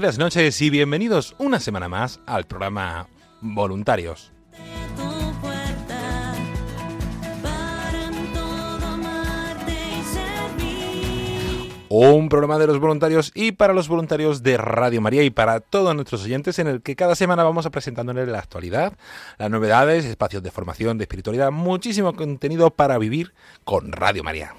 Buenas noches y bienvenidos una semana más al programa Voluntarios. Un programa de los voluntarios y para los voluntarios de Radio María y para todos nuestros oyentes en el que cada semana vamos a presentándoles la actualidad, las novedades, espacios de formación, de espiritualidad, muchísimo contenido para vivir con Radio María.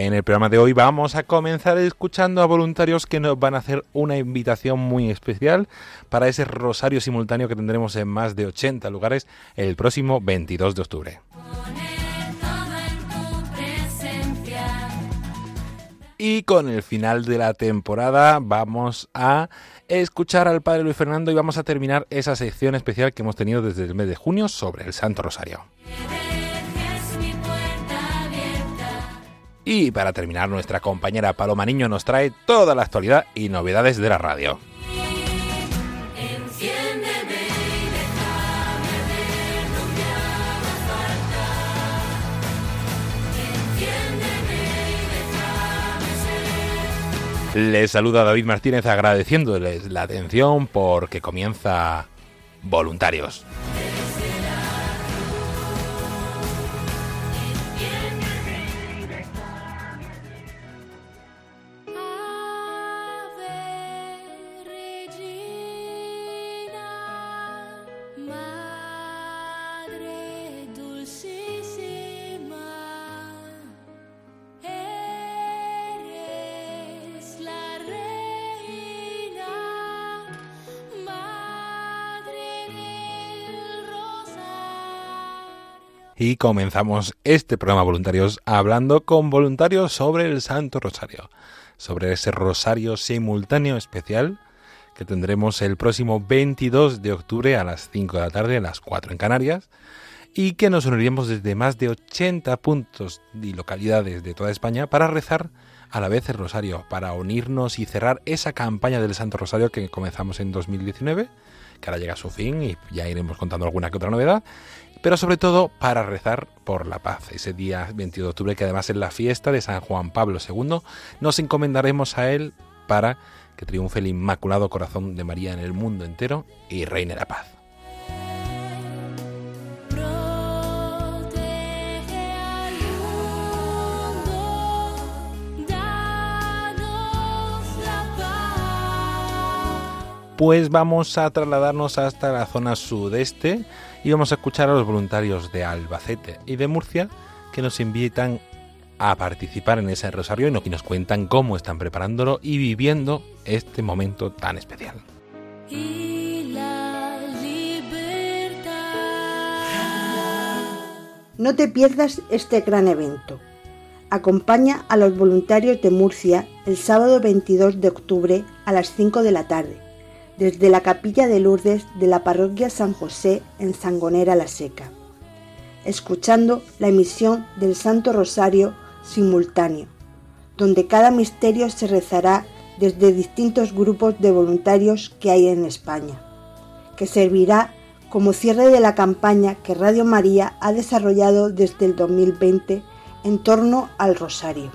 En el programa de hoy vamos a comenzar escuchando a voluntarios que nos van a hacer una invitación muy especial para ese rosario simultáneo que tendremos en más de 80 lugares el próximo 22 de octubre. Y con el final de la temporada vamos a escuchar al Padre Luis Fernando y vamos a terminar esa sección especial que hemos tenido desde el mes de junio sobre el Santo Rosario. Y para terminar, nuestra compañera Paloma Niño nos trae toda la actualidad y novedades de la radio. Les saluda David Martínez agradeciéndoles la atención porque comienza Voluntarios. Y comenzamos este programa Voluntarios hablando con voluntarios sobre el Santo Rosario, sobre ese rosario simultáneo especial que tendremos el próximo 22 de octubre a las 5 de la tarde, a las 4 en Canarias, y que nos uniremos desde más de 80 puntos y localidades de toda España para rezar a la vez el rosario, para unirnos y cerrar esa campaña del Santo Rosario que comenzamos en 2019, que ahora llega a su fin y ya iremos contando alguna que otra novedad, pero sobre todo para rezar por la paz. Ese día 22 de octubre, que además es la fiesta de San Juan Pablo II, nos encomendaremos a él para que triunfe el Inmaculado Corazón de María en el mundo entero y reine la paz. Pues vamos a trasladarnos hasta la zona sudeste y vamos a escuchar a los voluntarios de Albacete y de Murcia que nos invitan a participar en ese rosario y no- y nos cuentan cómo están preparándolo y viviendo este momento tan especial. y la libertad. No te pierdas este gran evento. Acompaña a los voluntarios de Murcia el sábado 22 de octubre a las 5 de la tarde, desde la capilla de Lourdes de la parroquia San José en Sangonera la Seca, escuchando la emisión del Santo Rosario simultáneo, donde cada misterio se rezará desde distintos grupos de voluntarios que hay en España, que servirá como cierre de la campaña que Radio María ha desarrollado desde el 2020 en torno al rosario,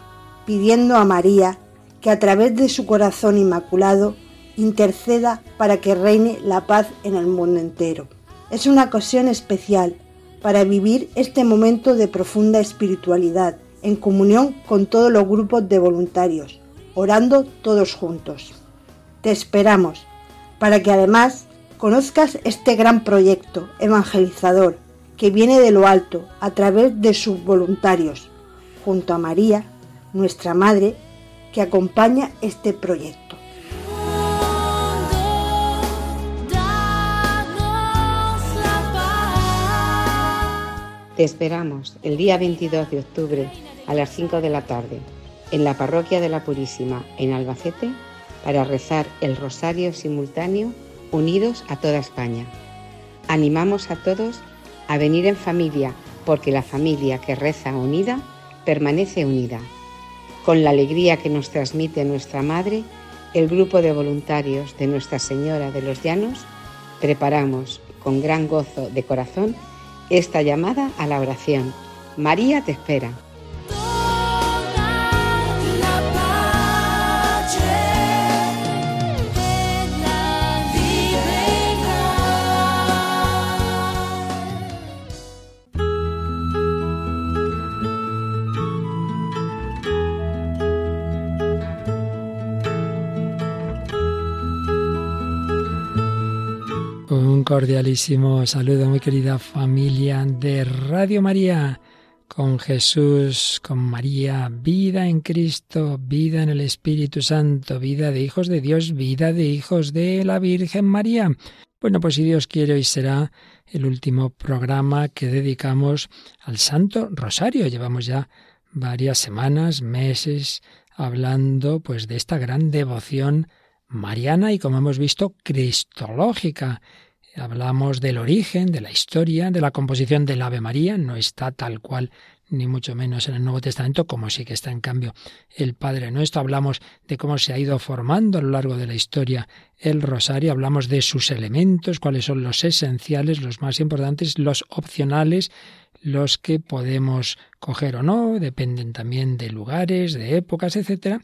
pidiendo a María que a través de su corazón inmaculado interceda para que reine la paz en el mundo entero. Es una ocasión especial para vivir este momento de profunda espiritualidad en comunión con todos los grupos de voluntarios, orando todos juntos. Te esperamos para que además conozcas este gran proyecto evangelizador que viene de lo alto a través de sus voluntarios, junto a María, nuestra Madre, que acompaña este proyecto. Te esperamos el día 22 de octubre a las 5 de la tarde en la Parroquia de la Purísima en Albacete para rezar el rosario simultáneo unidos a toda España. Animamos a todos a venir en familia porque la familia que reza unida permanece unida. Con la alegría que nos transmite nuestra Madre, el grupo de voluntarios de Nuestra Señora de los Llanos preparamos con gran gozo de corazón esta llamada a la oración. María te espera. Cordialísimo saludo, muy querida familia de Radio María, con Jesús, con María, vida en Cristo, vida en el Espíritu Santo, vida de hijos de Dios, vida de hijos de la Virgen María. Bueno, pues si Dios quiere, hoy será el último programa que dedicamos al Santo Rosario. Llevamos ya varias semanas, meses, hablando pues de esta gran devoción mariana y como hemos visto, cristológica. Hablamos del origen, de la historia, de la composición del Ave María, no está tal cual ni mucho menos en el Nuevo Testamento, como sí que está en cambio el Padre Nuestro. Hablamos de cómo se ha ido formando a lo largo de la historia el rosario, hablamos de sus elementos, cuáles son los esenciales, los más importantes, los opcionales, los que podemos coger o no, dependen también de lugares, de épocas, etcétera.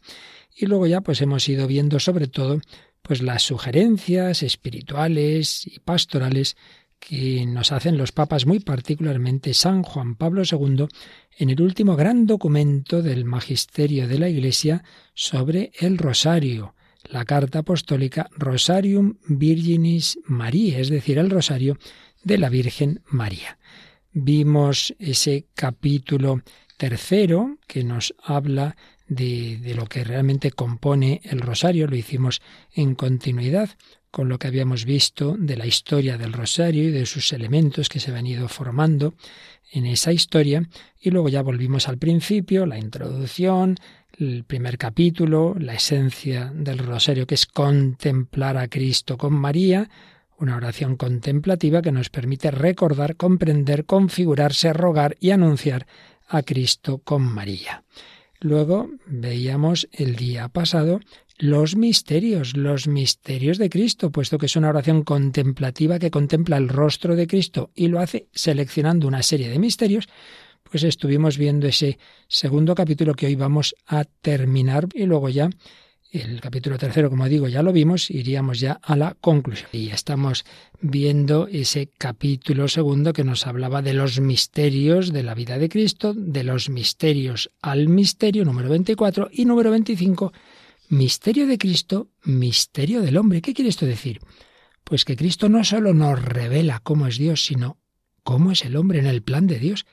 Y luego ya pues hemos ido viendo sobre todo pues las sugerencias espirituales y pastorales que nos hacen los papas, muy particularmente San Juan Pablo II, en el último gran documento del magisterio de la Iglesia sobre el rosario, la carta apostólica Rosarium Virginis Maria, es decir, el rosario de la Virgen María. Vimos ese capítulo tercero que nos habla de, lo que realmente compone el rosario. Lo hicimos en continuidad con lo que habíamos visto de la historia del rosario y de sus elementos que se han ido formando en esa historia. Y luego ya volvimos al principio, la introducción, el primer capítulo, la esencia del rosario que es contemplar a Cristo con María, una oración contemplativa que nos permite recordar, comprender, configurarse, rogar y anunciar a Cristo con María. Luego veíamos el día pasado los misterios, los misterios de Cristo, puesto que es una oración contemplativa que contempla el rostro de Cristo y lo hace seleccionando una serie de misterios, pues estuvimos viendo ese segundo capítulo que hoy vamos a terminar y luego ya el capítulo tercero, como digo, ya lo vimos, iríamos ya a la conclusión. Y estamos viendo ese capítulo segundo que nos hablaba de los misterios de la vida de Cristo, de los misterios al misterio, número 24, y número 25, misterio de Cristo, misterio del hombre. ¿Qué quiere esto decir? Pues que Cristo no solo nos revela cómo es Dios, sino cómo es el hombre en el plan de Dios.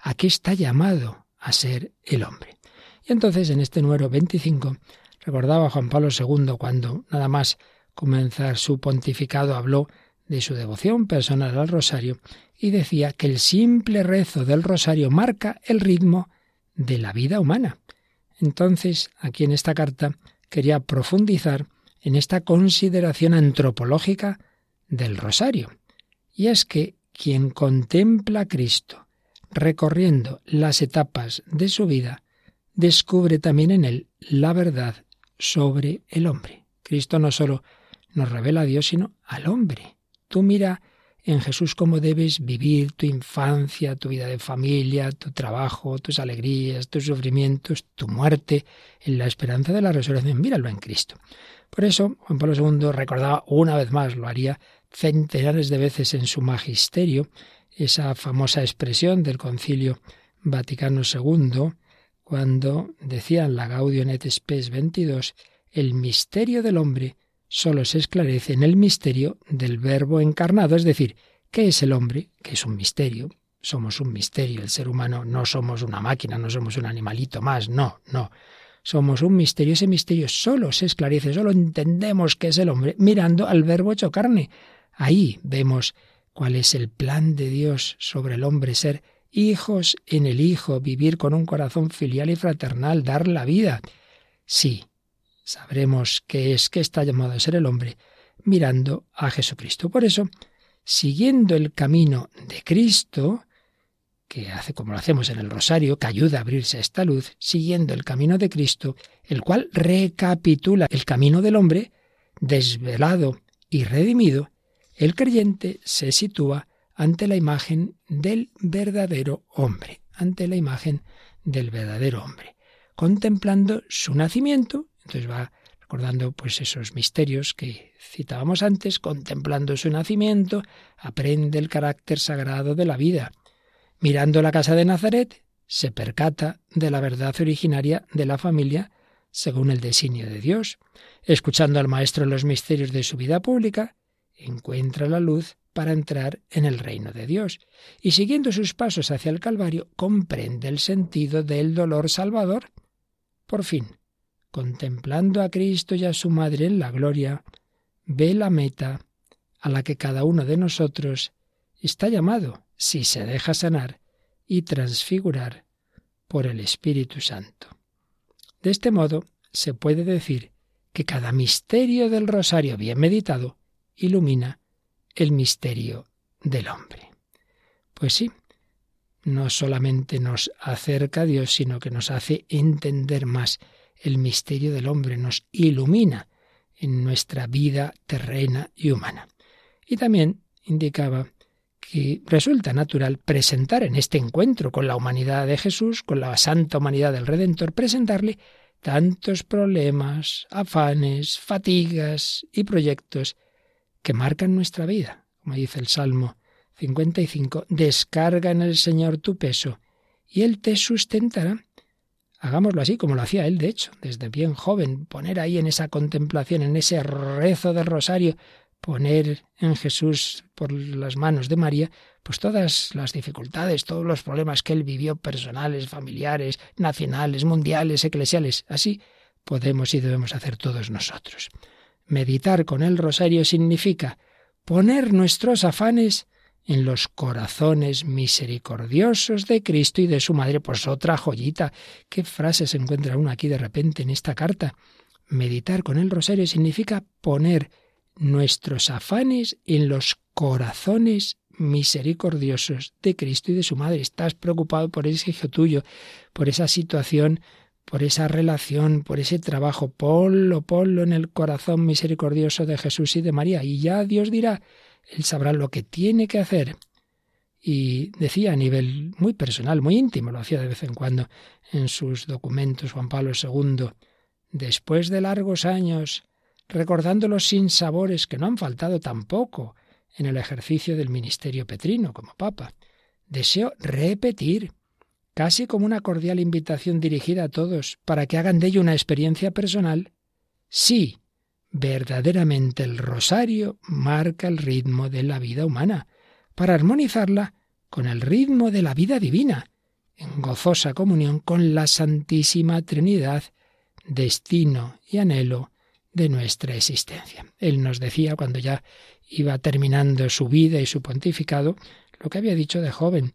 ¿A qué está llamado a ser el hombre? Y entonces en este número 25 Recordaba Juan Pablo II cuando, nada más comenzar su pontificado, habló de su devoción personal al rosario y decía que el simple rezo del rosario marca el ritmo de la vida humana. Entonces, aquí en esta carta quería profundizar en esta consideración antropológica del rosario. Y es que quien contempla a Cristo recorriendo las etapas de su vida, descubre también en él la verdad sobre el hombre. Cristo no solo nos revela a Dios, sino al hombre. Tú mira en Jesús cómo debes vivir tu infancia, tu vida de familia, tu trabajo, tus alegrías, tus sufrimientos, tu muerte, en la esperanza de la resurrección. Míralo en Cristo. Por eso, Juan Pablo II recordaba una vez más, lo haría centenares de veces en su magisterio, esa famosa expresión del Concilio Vaticano II, cuando decía en la Gaudium et Spes 22, el misterio del hombre solo se esclarece en el misterio del Verbo encarnado, es decir, ¿qué es el hombre? Que es un misterio. Somos un misterio, el ser humano no somos una máquina, no somos un animalito más, no, no. Somos un misterio, ese misterio solo se esclarece, solo entendemos qué es el hombre mirando al Verbo hecho carne. Ahí vemos cuál es el plan de Dios sobre el hombre, ser hijos en el Hijo, vivir con un corazón filial y fraternal, dar la vida. Sí, sabremos qué es que está llamado a ser el hombre mirando a Jesucristo. Por eso, siguiendo el camino de Cristo, que hace como lo hacemos en el rosario, que ayuda a abrirse a esta luz, siguiendo el camino de Cristo, el cual recapitula el camino del hombre, desvelado y redimido, el creyente se sitúa ante la imagen del verdadero hombre, ante la imagen del verdadero hombre, contemplando su nacimiento, entonces va recordando pues esos misterios que citábamos antes, contemplando su nacimiento, aprende el carácter sagrado de la vida. Mirando la casa de Nazaret, se percata de la verdad originaria de la familia según el designio de Dios. Escuchando al Maestro los misterios de su vida pública, encuentra la luz para entrar en el reino de Dios. Y siguiendo sus pasos hacia el Calvario, comprende el sentido del dolor salvador. Por fin, contemplando a Cristo y a su Madre en la gloria, ve la meta a la que cada uno de nosotros está llamado, si se deja sanar y transfigurar por el Espíritu Santo. De este modo, se puede decir que cada misterio del rosario bien meditado ilumina el misterio del hombre. Pues sí, no solamente nos acerca a Dios, sino que nos hace entender más el misterio del hombre, nos ilumina en nuestra vida terrena y humana. Y también indicaba que resulta natural presentar en este encuentro con la humanidad de Jesús, con la santa humanidad del Redentor, presentarle tantos problemas, afanes, fatigas y proyectos que marcan nuestra vida. Como dice el Salmo 55, descarga en el Señor tu peso y Él te sustentará. Hagámoslo así, como lo hacía él, de hecho, desde bien joven, poner ahí en esa contemplación, en ese rezo del rosario, poner en Jesús por las manos de María, pues todas las dificultades, todos los problemas que él vivió personales, familiares, nacionales, mundiales, eclesiales. Así podemos y debemos hacer todos nosotros. Meditar con el rosario significa poner nuestros afanes en los corazones misericordiosos de Cristo y de su Madre. Pues otra joyita. ¿Qué frase se encuentra uno aquí de repente en esta carta? Meditar con el rosario significa poner nuestros afanes en los corazones misericordiosos de Cristo y de su Madre. Estás preocupado por ese hijo tuyo, por esa situación por esa relación, por ese trabajo. Ponlo, ponlo en el corazón misericordioso de Jesús y de María. Y ya Dios dirá, Él sabrá lo que tiene que hacer. Y decía a nivel muy personal, muy íntimo, lo hacía de vez en cuando en sus documentos Juan Pablo II, después de largos años, recordando los sinsabores que no han faltado tampoco en el ejercicio del ministerio petrino como Papa, deseo repetir casi como una cordial invitación dirigida a todos para que hagan de ello una experiencia personal, sí, verdaderamente el rosario marca el ritmo de la vida humana, para armonizarla con el ritmo de la vida divina, en gozosa comunión con la Santísima Trinidad, destino y anhelo de nuestra existencia. Él nos decía cuando ya iba terminando su vida y su pontificado, lo que había dicho de joven,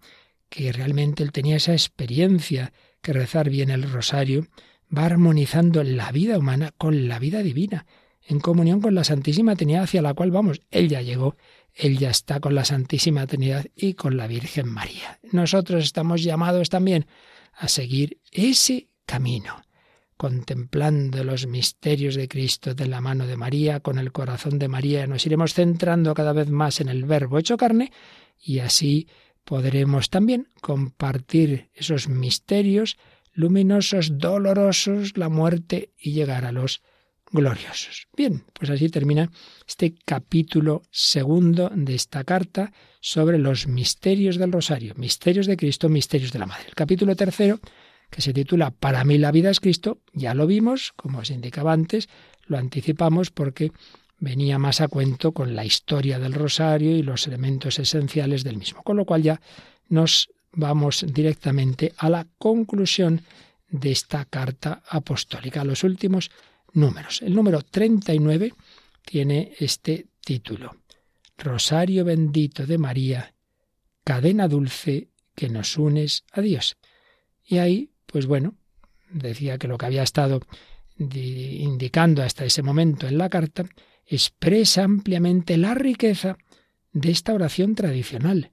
que realmente él tenía esa experiencia, que rezar bien el rosario va armonizando la vida humana con la vida divina, en comunión con la Santísima Trinidad hacia la cual vamos. Él ya llegó, él ya está con la Santísima Trinidad y con la Virgen María. Nosotros estamos llamados también a seguir ese camino, contemplando los misterios de Cristo de la mano de María, con el corazón de María, nos iremos centrando cada vez más en el verbo hecho carne y así podremos también compartir esos misterios luminosos, dolorosos, la muerte y llegar a los gloriosos. Bien, pues así termina este capítulo segundo de esta carta sobre los misterios del rosario, misterios de Cristo, misterios de la Madre. El capítulo tercero, que se titula Para mí la vida es Cristo, ya lo vimos, como os indicaba antes, lo anticipamos porque venía más a cuento con la historia del rosario y los elementos esenciales del mismo, con lo cual ya nos vamos directamente a la conclusión de esta carta apostólica, los últimos números. El número 39 tiene este título. Rosario bendito de María, cadena dulce que nos unes a Dios. Y ahí, pues bueno, decía que lo que había estado indicando hasta ese momento en la carta expresa ampliamente la riqueza de esta oración tradicional,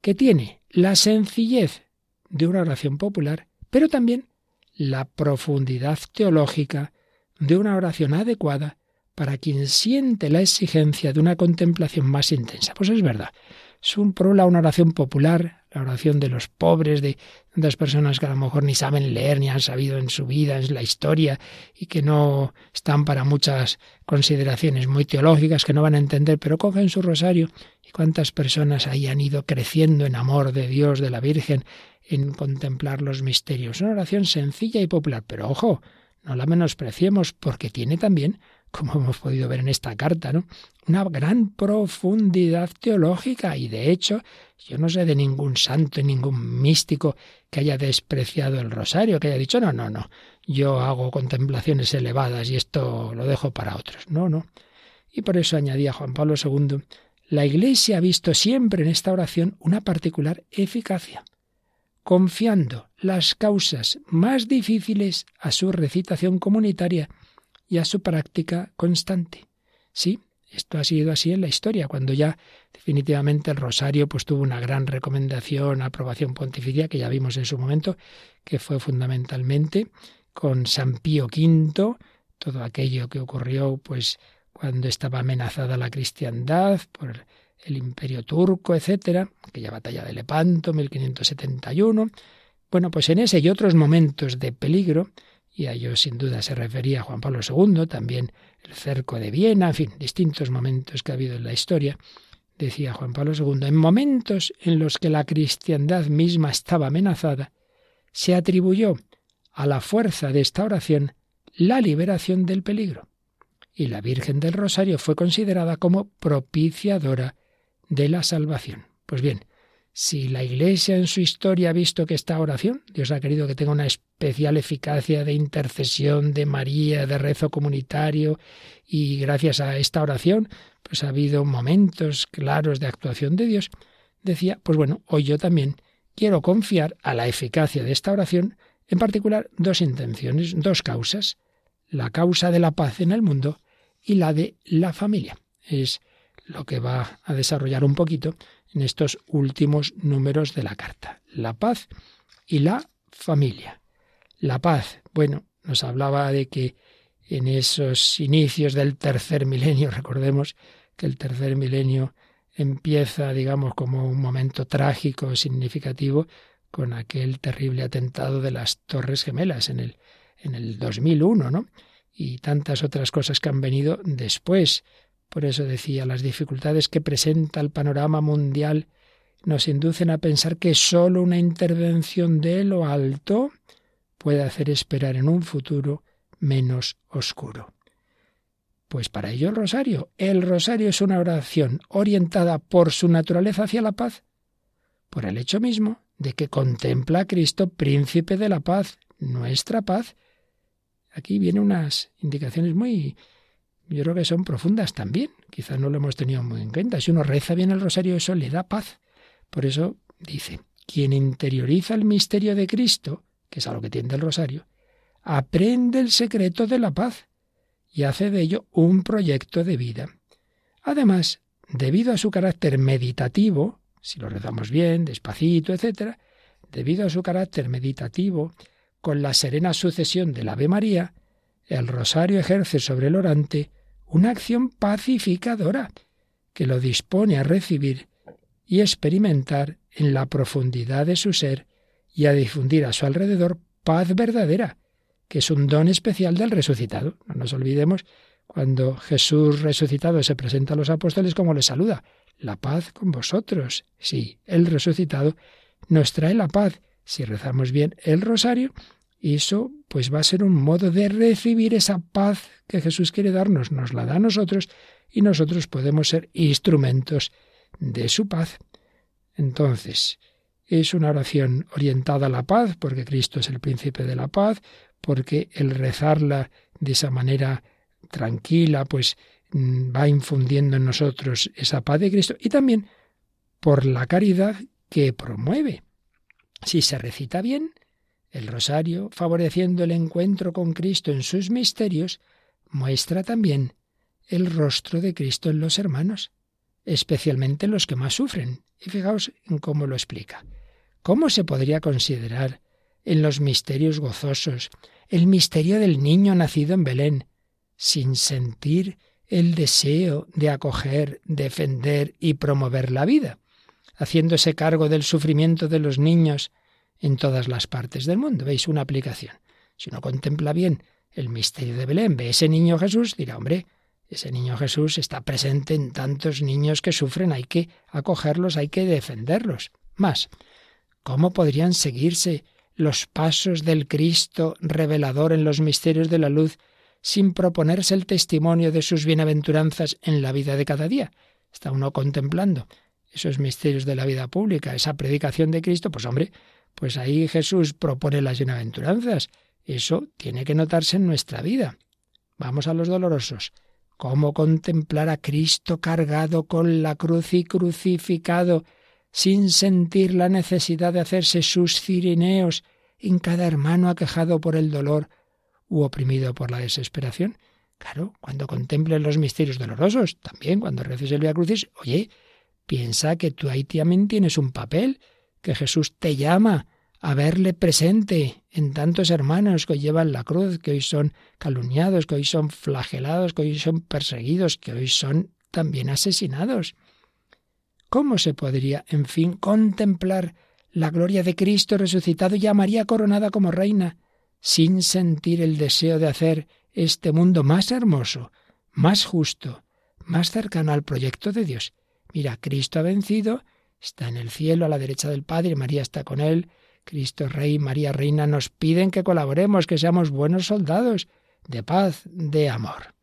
que tiene la sencillez de una oración popular, pero también la profundidad teológica de una oración adecuada para quien siente la exigencia de una contemplación más intensa. Pues es verdad. Es un, una oración popular, la oración de los pobres, de las personas que a lo mejor ni saben leer ni han sabido en su vida, en la historia, y que no están para muchas consideraciones muy teológicas, que no van a entender, pero cogen su rosario. Y cuántas personas ahí han ido creciendo en amor de Dios, de la Virgen, en contemplar los misterios. Una oración sencilla y popular, pero ojo, no la menospreciemos porque tiene también, como hemos podido ver en esta carta, ¿no? una gran profundidad teológica y de hecho yo no sé de ningún santo, ningún místico que haya despreciado el rosario, que haya dicho, no, no, no, yo hago contemplaciones elevadas y esto lo dejo para otros. No, no. Y por eso añadía Juan Pablo II, la Iglesia ha visto siempre en esta oración una particular eficacia confiando las causas más difíciles a su recitación comunitaria y a su práctica constante. Sí, esto ha sido así en la historia, cuando ya definitivamente el rosario pues tuvo una gran recomendación, aprobación pontificia que ya vimos en su momento, que fue fundamentalmente con San Pío V, todo aquello que ocurrió pues cuando estaba amenazada la cristiandad por el imperio turco, etcétera, aquella batalla de Lepanto, 1571. Bueno, pues en ese y otros momentos de peligro, y a ello sin duda se refería Juan Pablo II, también el cerco de Viena, en fin, distintos momentos que ha habido en la historia, decía Juan Pablo II, en momentos en los que la cristiandad misma estaba amenazada, se atribuyó a la fuerza de esta oración la liberación del peligro. Y la Virgen del Rosario fue considerada como propiciadora de la salvación. Pues bien, si la Iglesia en su historia ha visto que esta oración, Dios ha querido que tenga una especial eficacia de intercesión, de María, de rezo comunitario, y gracias a esta oración, pues ha habido momentos claros de actuación de Dios, decía, pues bueno, hoy yo también quiero confiar a la eficacia de esta oración, en particular dos intenciones, dos causas, la causa de la paz en el mundo y la de la familia. Es lo que va a desarrollar un poquito en estos últimos números de la carta. La paz y la familia. La paz, bueno, nos hablaba de que en esos inicios del tercer milenio, recordemos que el tercer milenio empieza, digamos, como un momento trágico, significativo, con aquel terrible atentado de las Torres Gemelas en el, en el 2001, ¿no? Y tantas otras cosas que han venido después, por eso decía, las dificultades que presenta el panorama mundial nos inducen a pensar que sólo una intervención de lo alto puede hacer esperar en un futuro menos oscuro. Pues para ello el rosario. El rosario es una oración orientada por su naturaleza hacia la paz, por el hecho mismo de que contempla a Cristo príncipe de la paz, nuestra paz. Aquí vienen unas indicaciones muy yo creo que son profundas también. Quizás no lo hemos tenido muy en cuenta. Si uno reza bien el rosario, eso le da paz. Por eso dice, quien interioriza el misterio de Cristo, que es a lo que tiende el rosario, aprende el secreto de la paz y hace de ello un proyecto de vida. Además, debido a su carácter meditativo, si lo rezamos bien, despacito, etc., debido a su carácter meditativo, con la serena sucesión del Ave María, el rosario ejerce sobre el orante una acción pacificadora que lo dispone a recibir y experimentar en la profundidad de su ser y a difundir a su alrededor paz verdadera, que es un don especial del resucitado. No nos olvidemos cuando Jesús resucitado se presenta a los apóstoles como les saluda. La paz con vosotros. Sí, el resucitado nos trae la paz. Si rezamos bien el rosario, eso pues va a ser un modo de recibir esa paz que Jesús quiere darnos, nos la da a nosotros y nosotros podemos ser instrumentos de su paz. Entonces, es una oración orientada a la paz, porque Cristo es el príncipe de la paz, porque el rezarla de esa manera tranquila, pues mm, va infundiendo en nosotros esa paz de Cristo y también por la caridad que promueve. Si se recita bien, el rosario, favoreciendo el encuentro con Cristo en sus misterios, muestra también el rostro de Cristo en los hermanos, especialmente los que más sufren. Y fijaos en cómo lo explica. ¿Cómo se podría considerar en los misterios gozosos el misterio del niño nacido en Belén, sin sentir el deseo de acoger, defender y promover la vida, haciéndose cargo del sufrimiento de los niños en todas las partes del mundo. ¿Veis una aplicación? Si uno contempla bien el misterio de Belén, ve ese niño Jesús, dirá, hombre, ese niño Jesús está presente en tantos niños que sufren, hay que acogerlos, hay que defenderlos. Más, ¿cómo podrían seguirse los pasos del Cristo revelador en los misterios de la luz sin proponerse el testimonio de sus bienaventuranzas en la vida de cada día? Está uno contemplando esos misterios de la vida pública, esa predicación de Cristo, pues hombre, pues ahí Jesús propone las bienaventuranzas. Eso tiene que notarse en nuestra vida. Vamos a los dolorosos. ¿Cómo contemplar a Cristo cargado con la cruz y crucificado, sin sentir la necesidad de hacerse sus cirineos en cada hermano aquejado por el dolor u oprimido por la desesperación? Claro, cuando contemples los misterios dolorosos, también cuando reces el Via Crucis, oye, piensa que tú ahí también tienes un papel, que Jesús te llama a verle presente en tantos hermanos que hoy llevan la cruz, que hoy son calumniados, que hoy son flagelados, que hoy son perseguidos, que hoy son también asesinados. ¿Cómo se podría, en fin, contemplar la gloria de Cristo resucitado y a María coronada como reina, sin sentir el deseo de hacer este mundo más hermoso, más justo, más cercano al proyecto de Dios? Mira, Cristo ha vencido, está en el cielo a la derecha del Padre, María está con él, Cristo Rey, María Reina nos piden que colaboremos, que seamos buenos soldados de paz, de amor.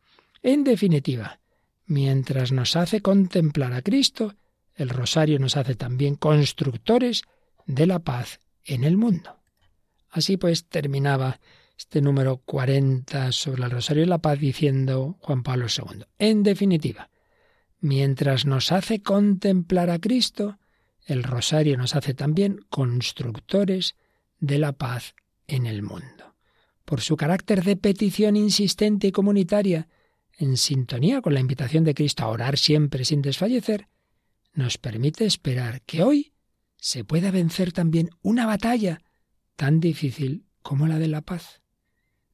En definitiva, mientras nos hace contemplar a Cristo, el rosario nos hace también constructores de la paz en el mundo. Así pues terminaba este número 40 sobre el rosario y la paz diciendo Juan Pablo II. En definitiva, mientras nos hace contemplar a Cristo, el rosario nos hace también constructores de la paz en el mundo. Por su carácter de petición insistente y comunitaria, en sintonía con la invitación de Cristo a orar siempre sin desfallecer, nos permite esperar que hoy se pueda vencer también una batalla tan difícil como la de la paz.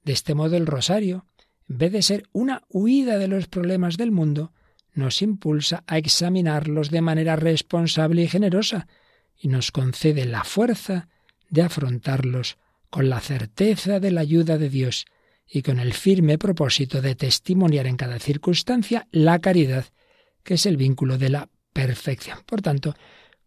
De este modo el rosario, en vez de ser una huida de los problemas del mundo, nos impulsa a examinarlos de manera responsable y generosa y nos concede la fuerza de afrontarlos con la certeza de la ayuda de Dios y con el firme propósito de testimoniar en cada circunstancia la caridad, que es el vínculo de la perfección. Por tanto,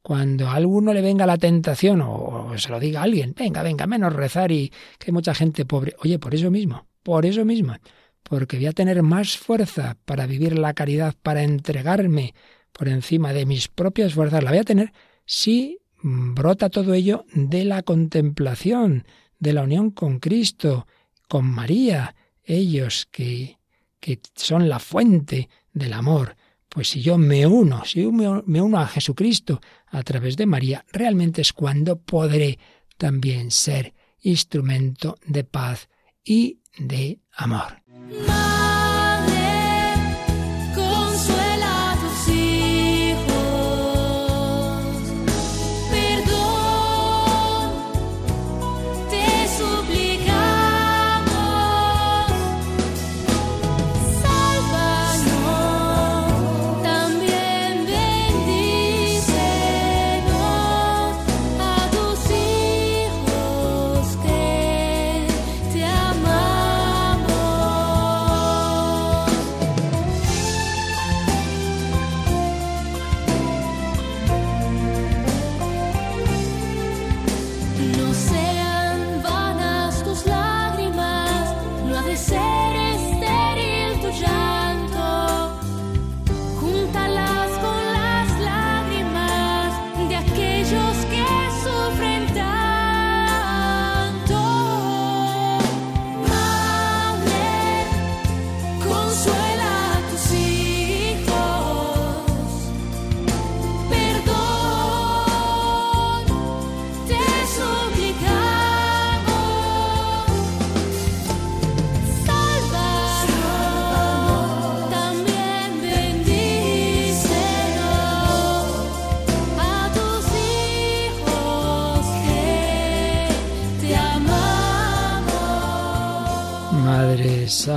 cuando a alguno le venga la tentación o, se lo diga alguien, venga, venga, menos rezar y que hay mucha gente pobre, oye, por eso mismo, por eso mismo, porque voy a tener más fuerza para vivir la caridad, para entregarme por encima de mis propias fuerzas, la voy a tener si brota todo ello de la contemplación, de la unión con Cristo, con María, ellos que, que son la fuente del amor. Pues si yo me uno, si yo me uno a Jesucristo a través de María, realmente es cuando podré también ser instrumento de paz y de amor. Madre,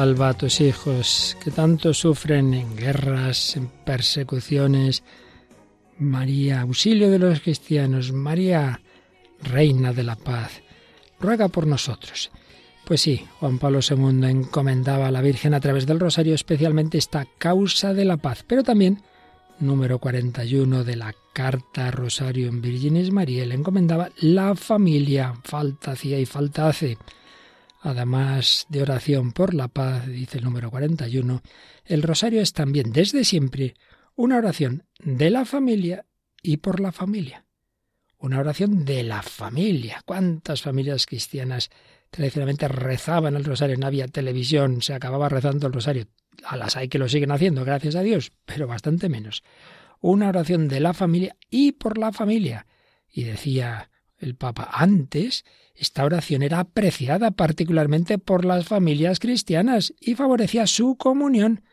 Salva a tus hijos que tanto sufren en guerras, en persecuciones. María, auxilio de los cristianos. María, reina de la paz. Ruega por nosotros. Pues sí, Juan Pablo II encomendaba a la Virgen a través del rosario especialmente esta causa de la paz, pero también número 41 de la Carta Rosario en Virginis María le encomendaba la familia, falta hacía y falta hace. Además de oración por la paz, dice el número 41, el rosario es también desde siempre una oración de la familia y por la familia. Una oración de la familia. ¿Cuántas familias cristianas tradicionalmente rezaban el rosario? No había televisión, se acababa rezando el rosario. A las hay que lo siguen haciendo, gracias a Dios, pero bastante menos. Una oración de la familia y por la familia. Y decía el Papa, antes esta oración era apreciada particularmente por las familias cristianas y favorecía su comunión.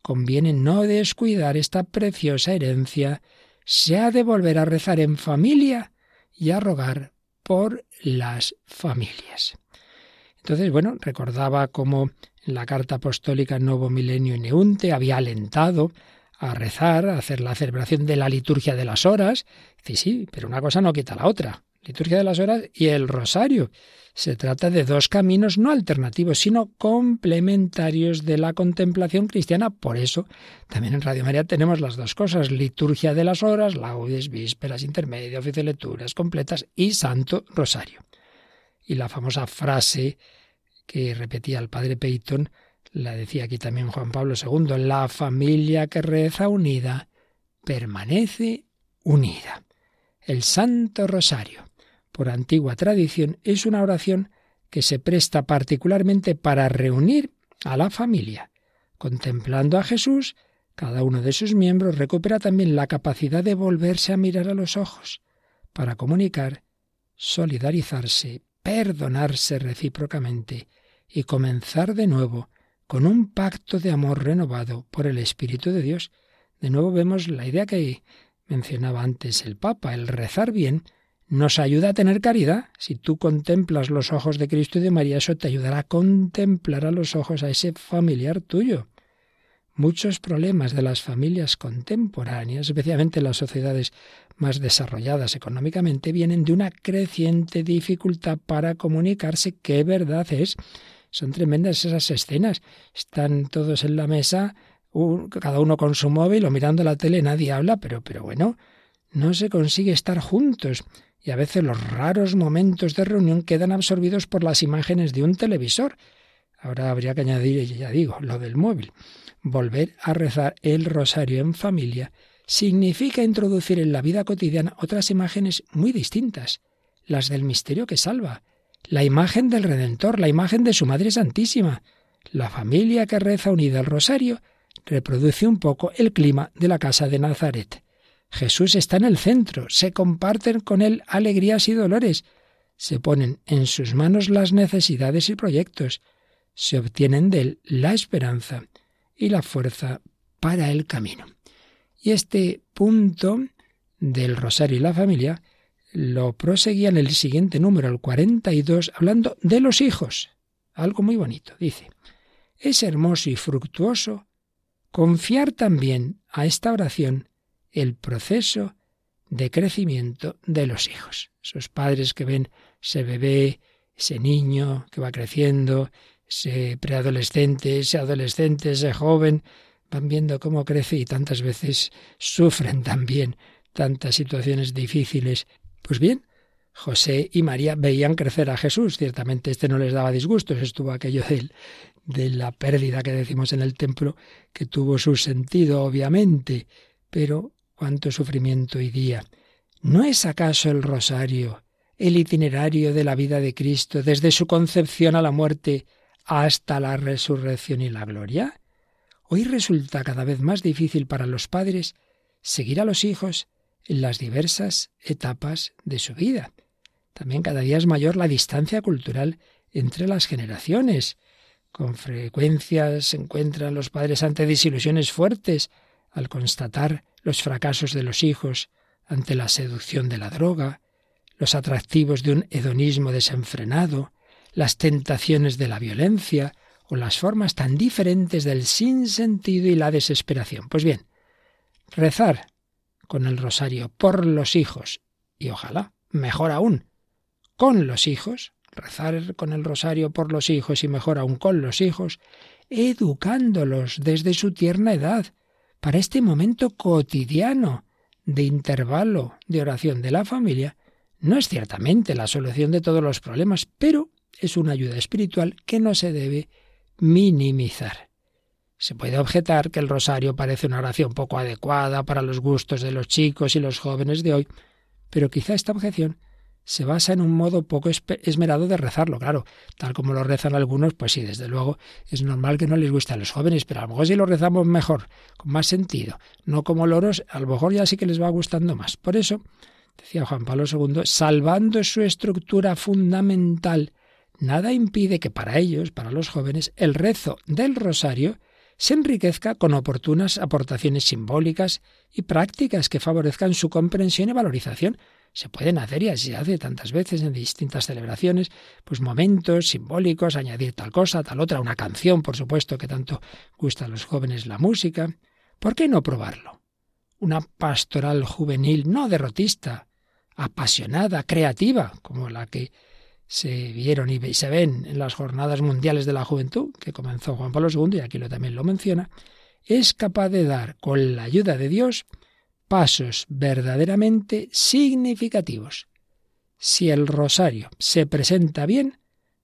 Conviene no descuidar esta preciosa herencia. Se ha de volver a rezar en familia y a rogar por las familias. Entonces, bueno, recordaba cómo la carta apostólica Novo Milenio Neunte había alentado a rezar, a hacer la celebración de la liturgia de las horas. Sí, sí, pero una cosa no quita la otra liturgia de las horas y el rosario. Se trata de dos caminos no alternativos, sino complementarios de la contemplación cristiana. Por eso, también en Radio María tenemos las dos cosas, liturgia de las horas, laudes, vísperas, intermedia, oficio de lecturas completas y santo rosario. Y la famosa frase que repetía el padre Peyton, la decía aquí también Juan Pablo II, la familia que reza unida permanece unida. El Santo Rosario por antigua tradición, es una oración que se presta particularmente para reunir a la familia. Contemplando a Jesús, cada uno de sus miembros recupera también la capacidad de volverse a mirar a los ojos, para comunicar, solidarizarse, perdonarse recíprocamente y comenzar de nuevo con un pacto de amor renovado por el Espíritu de Dios. De nuevo vemos la idea que mencionaba antes el Papa, el rezar bien nos ayuda a tener caridad. Si tú contemplas los ojos de Cristo y de María, eso te ayudará a contemplar a los ojos a ese familiar tuyo. Muchos problemas de las familias contemporáneas, especialmente las sociedades más desarrolladas económicamente, vienen de una creciente dificultad para comunicarse. ¿Qué verdad es? Son tremendas esas escenas. Están todos en la mesa, cada uno con su móvil o mirando la tele, nadie habla, pero, pero bueno, no se consigue estar juntos y a veces los raros momentos de reunión quedan absorbidos por las imágenes de un televisor. Ahora habría que añadir, ya digo, lo del móvil. Volver a rezar el rosario en familia significa introducir en la vida cotidiana otras imágenes muy distintas, las del misterio que salva, la imagen del Redentor, la imagen de su Madre Santísima. La familia que reza unida al rosario reproduce un poco el clima de la casa de Nazaret. Jesús está en el centro, se comparten con él alegrías y dolores, se ponen en sus manos las necesidades y proyectos, se obtienen de él la esperanza y la fuerza para el camino. Y este punto del rosario y la familia lo proseguía en el siguiente número, el 42, hablando de los hijos. Algo muy bonito, dice. Es hermoso y fructuoso confiar también a esta oración el proceso de crecimiento de los hijos. Esos padres que ven ese bebé, ese niño que va creciendo, ese preadolescente, ese adolescente, ese joven, van viendo cómo crece y tantas veces sufren también tantas situaciones difíciles. Pues bien, José y María veían crecer a Jesús. Ciertamente este no les daba disgustos, estuvo aquello de, de la pérdida que decimos en el templo, que tuvo su sentido, obviamente, pero cuánto sufrimiento y día. ¿No es acaso el rosario el itinerario de la vida de Cristo desde su concepción a la muerte hasta la resurrección y la gloria? Hoy resulta cada vez más difícil para los padres seguir a los hijos en las diversas etapas de su vida. También cada día es mayor la distancia cultural entre las generaciones. Con frecuencia se encuentran los padres ante desilusiones fuertes al constatar los fracasos de los hijos ante la seducción de la droga, los atractivos de un hedonismo desenfrenado, las tentaciones de la violencia con las formas tan diferentes del sinsentido y la desesperación. Pues bien, rezar con el rosario por los hijos y ojalá, mejor aún, con los hijos, rezar con el rosario por los hijos y mejor aún con los hijos, educándolos desde su tierna edad para este momento cotidiano de intervalo de oración de la familia, no es ciertamente la solución de todos los problemas, pero es una ayuda espiritual que no se debe minimizar. Se puede objetar que el rosario parece una oración poco adecuada para los gustos de los chicos y los jóvenes de hoy, pero quizá esta objeción se basa en un modo poco esmerado de rezarlo, claro, tal como lo rezan algunos, pues sí, desde luego es normal que no les guste a los jóvenes, pero a lo mejor si lo rezamos mejor, con más sentido, no como loros, a lo mejor ya sí que les va gustando más. Por eso, decía Juan Pablo II, salvando su estructura fundamental, nada impide que para ellos, para los jóvenes, el rezo del rosario se enriquezca con oportunas aportaciones simbólicas y prácticas que favorezcan su comprensión y valorización. Se pueden hacer y así se hace tantas veces en distintas celebraciones, pues momentos simbólicos, añadir tal cosa, tal otra, una canción, por supuesto, que tanto gusta a los jóvenes la música. ¿Por qué no probarlo? Una pastoral juvenil no derrotista, apasionada, creativa, como la que se vieron y se ven en las jornadas mundiales de la juventud, que comenzó Juan Pablo II, y aquí lo, también lo menciona, es capaz de dar, con la ayuda de Dios, pasos verdaderamente significativos. Si el rosario se presenta bien,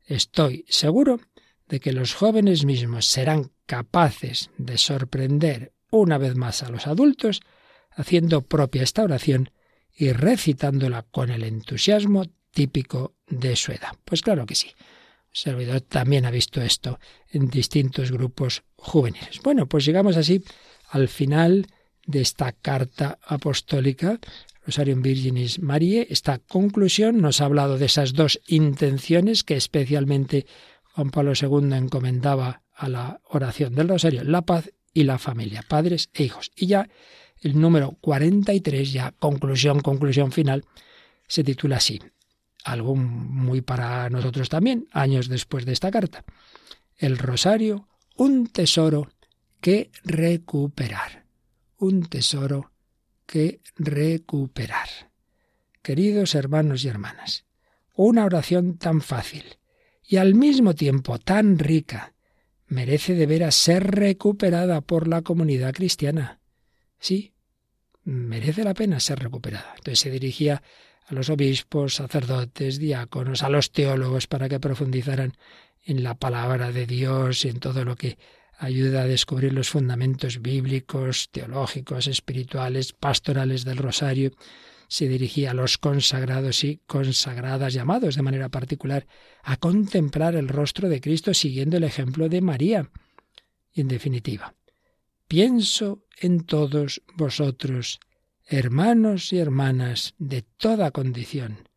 estoy seguro de que los jóvenes mismos serán capaces de sorprender una vez más a los adultos, haciendo propia esta oración y recitándola con el entusiasmo típico de su edad. Pues claro que sí. El servidor también ha visto esto en distintos grupos juveniles. Bueno, pues llegamos así al final de esta carta apostólica, Rosarium Virginis Mariae. Esta conclusión nos ha hablado de esas dos intenciones que especialmente Juan Pablo II encomendaba a la oración del Rosario, la paz y la familia, padres e hijos. Y ya el número 43, ya conclusión, conclusión final, se titula así, algo muy para nosotros también, años después de esta carta. El rosario, un tesoro que recuperar. Un tesoro que recuperar. Queridos hermanos y hermanas, una oración tan fácil y al mismo tiempo tan rica merece de veras ser recuperada por la comunidad cristiana. Sí, merece la pena ser recuperada. Entonces se dirigía a los obispos, sacerdotes, diáconos, a los teólogos para que profundizaran en la palabra de Dios y en todo lo que ayuda a descubrir los fundamentos bíblicos, teológicos, espirituales, pastorales del rosario. Se dirigía a los consagrados y consagradas llamados de manera particular a contemplar el rostro de Cristo siguiendo el ejemplo de María. Y en definitiva, pienso en todos vosotros hermanos y hermanas de toda condición,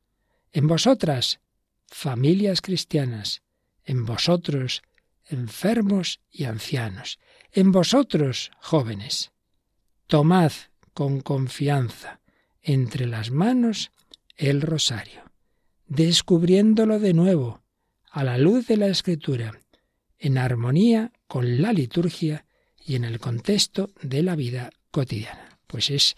en vosotras, familias cristianas, en vosotros, enfermos y ancianos, en vosotros, jóvenes. Tomad con confianza entre las manos el rosario, descubriéndolo de nuevo a la luz de la escritura, en armonía con la liturgia y en el contexto de la vida cotidiana. Pues es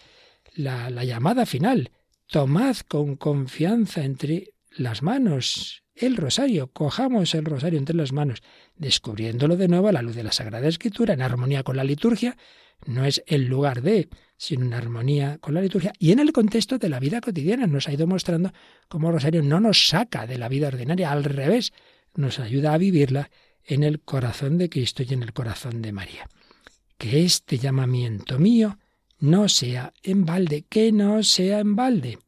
la, llamada final. Tomad con confianza entre las manos el rosario, cojamos el rosario entre las manos, descubriéndolo de nuevo a la luz de la Sagrada Escritura, en armonía con la liturgia, no es el lugar de, sino en armonía con la liturgia y en el contexto de la vida cotidiana. Nos ha ido mostrando cómo el rosario no nos saca de la vida ordinaria, al revés, nos ayuda a vivirla en el corazón de Cristo y en el corazón de María. Que este llamamiento mío no sea en balde, que no sea en balde.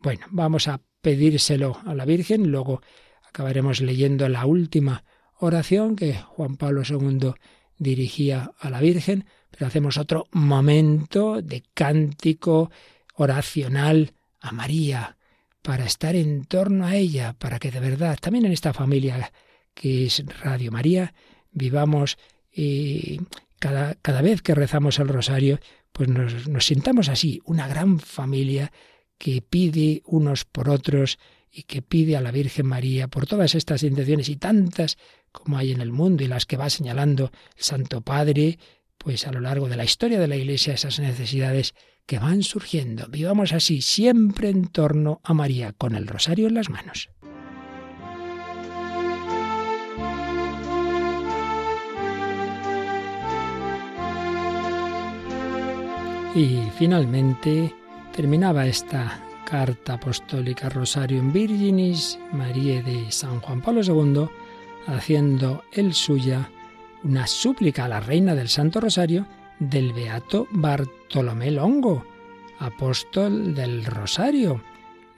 Bueno, vamos a pedírselo a la Virgen, luego acabaremos leyendo la última oración que Juan Pablo II dirigía a la Virgen, pero hacemos otro momento de cántico oracional a María, para estar en torno a ella, para que de verdad, también en esta familia que es Radio María, vivamos y cada, cada vez que rezamos el rosario, pues nos, nos sintamos así, una gran familia que pide unos por otros y que pide a la Virgen María por todas estas intenciones y tantas como hay en el mundo y las que va señalando el Santo Padre, pues a lo largo de la historia de la Iglesia esas necesidades que van surgiendo. Vivamos así siempre en torno a María con el rosario en las manos. Y finalmente terminaba esta carta apostólica Rosario en Virginis María de San Juan Pablo II haciendo el suya una súplica a la reina del Santo Rosario del beato Bartolomé Longo, apóstol del Rosario,